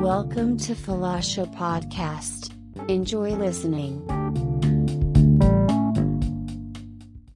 Welcome to Falasha Podcast. Enjoy listening.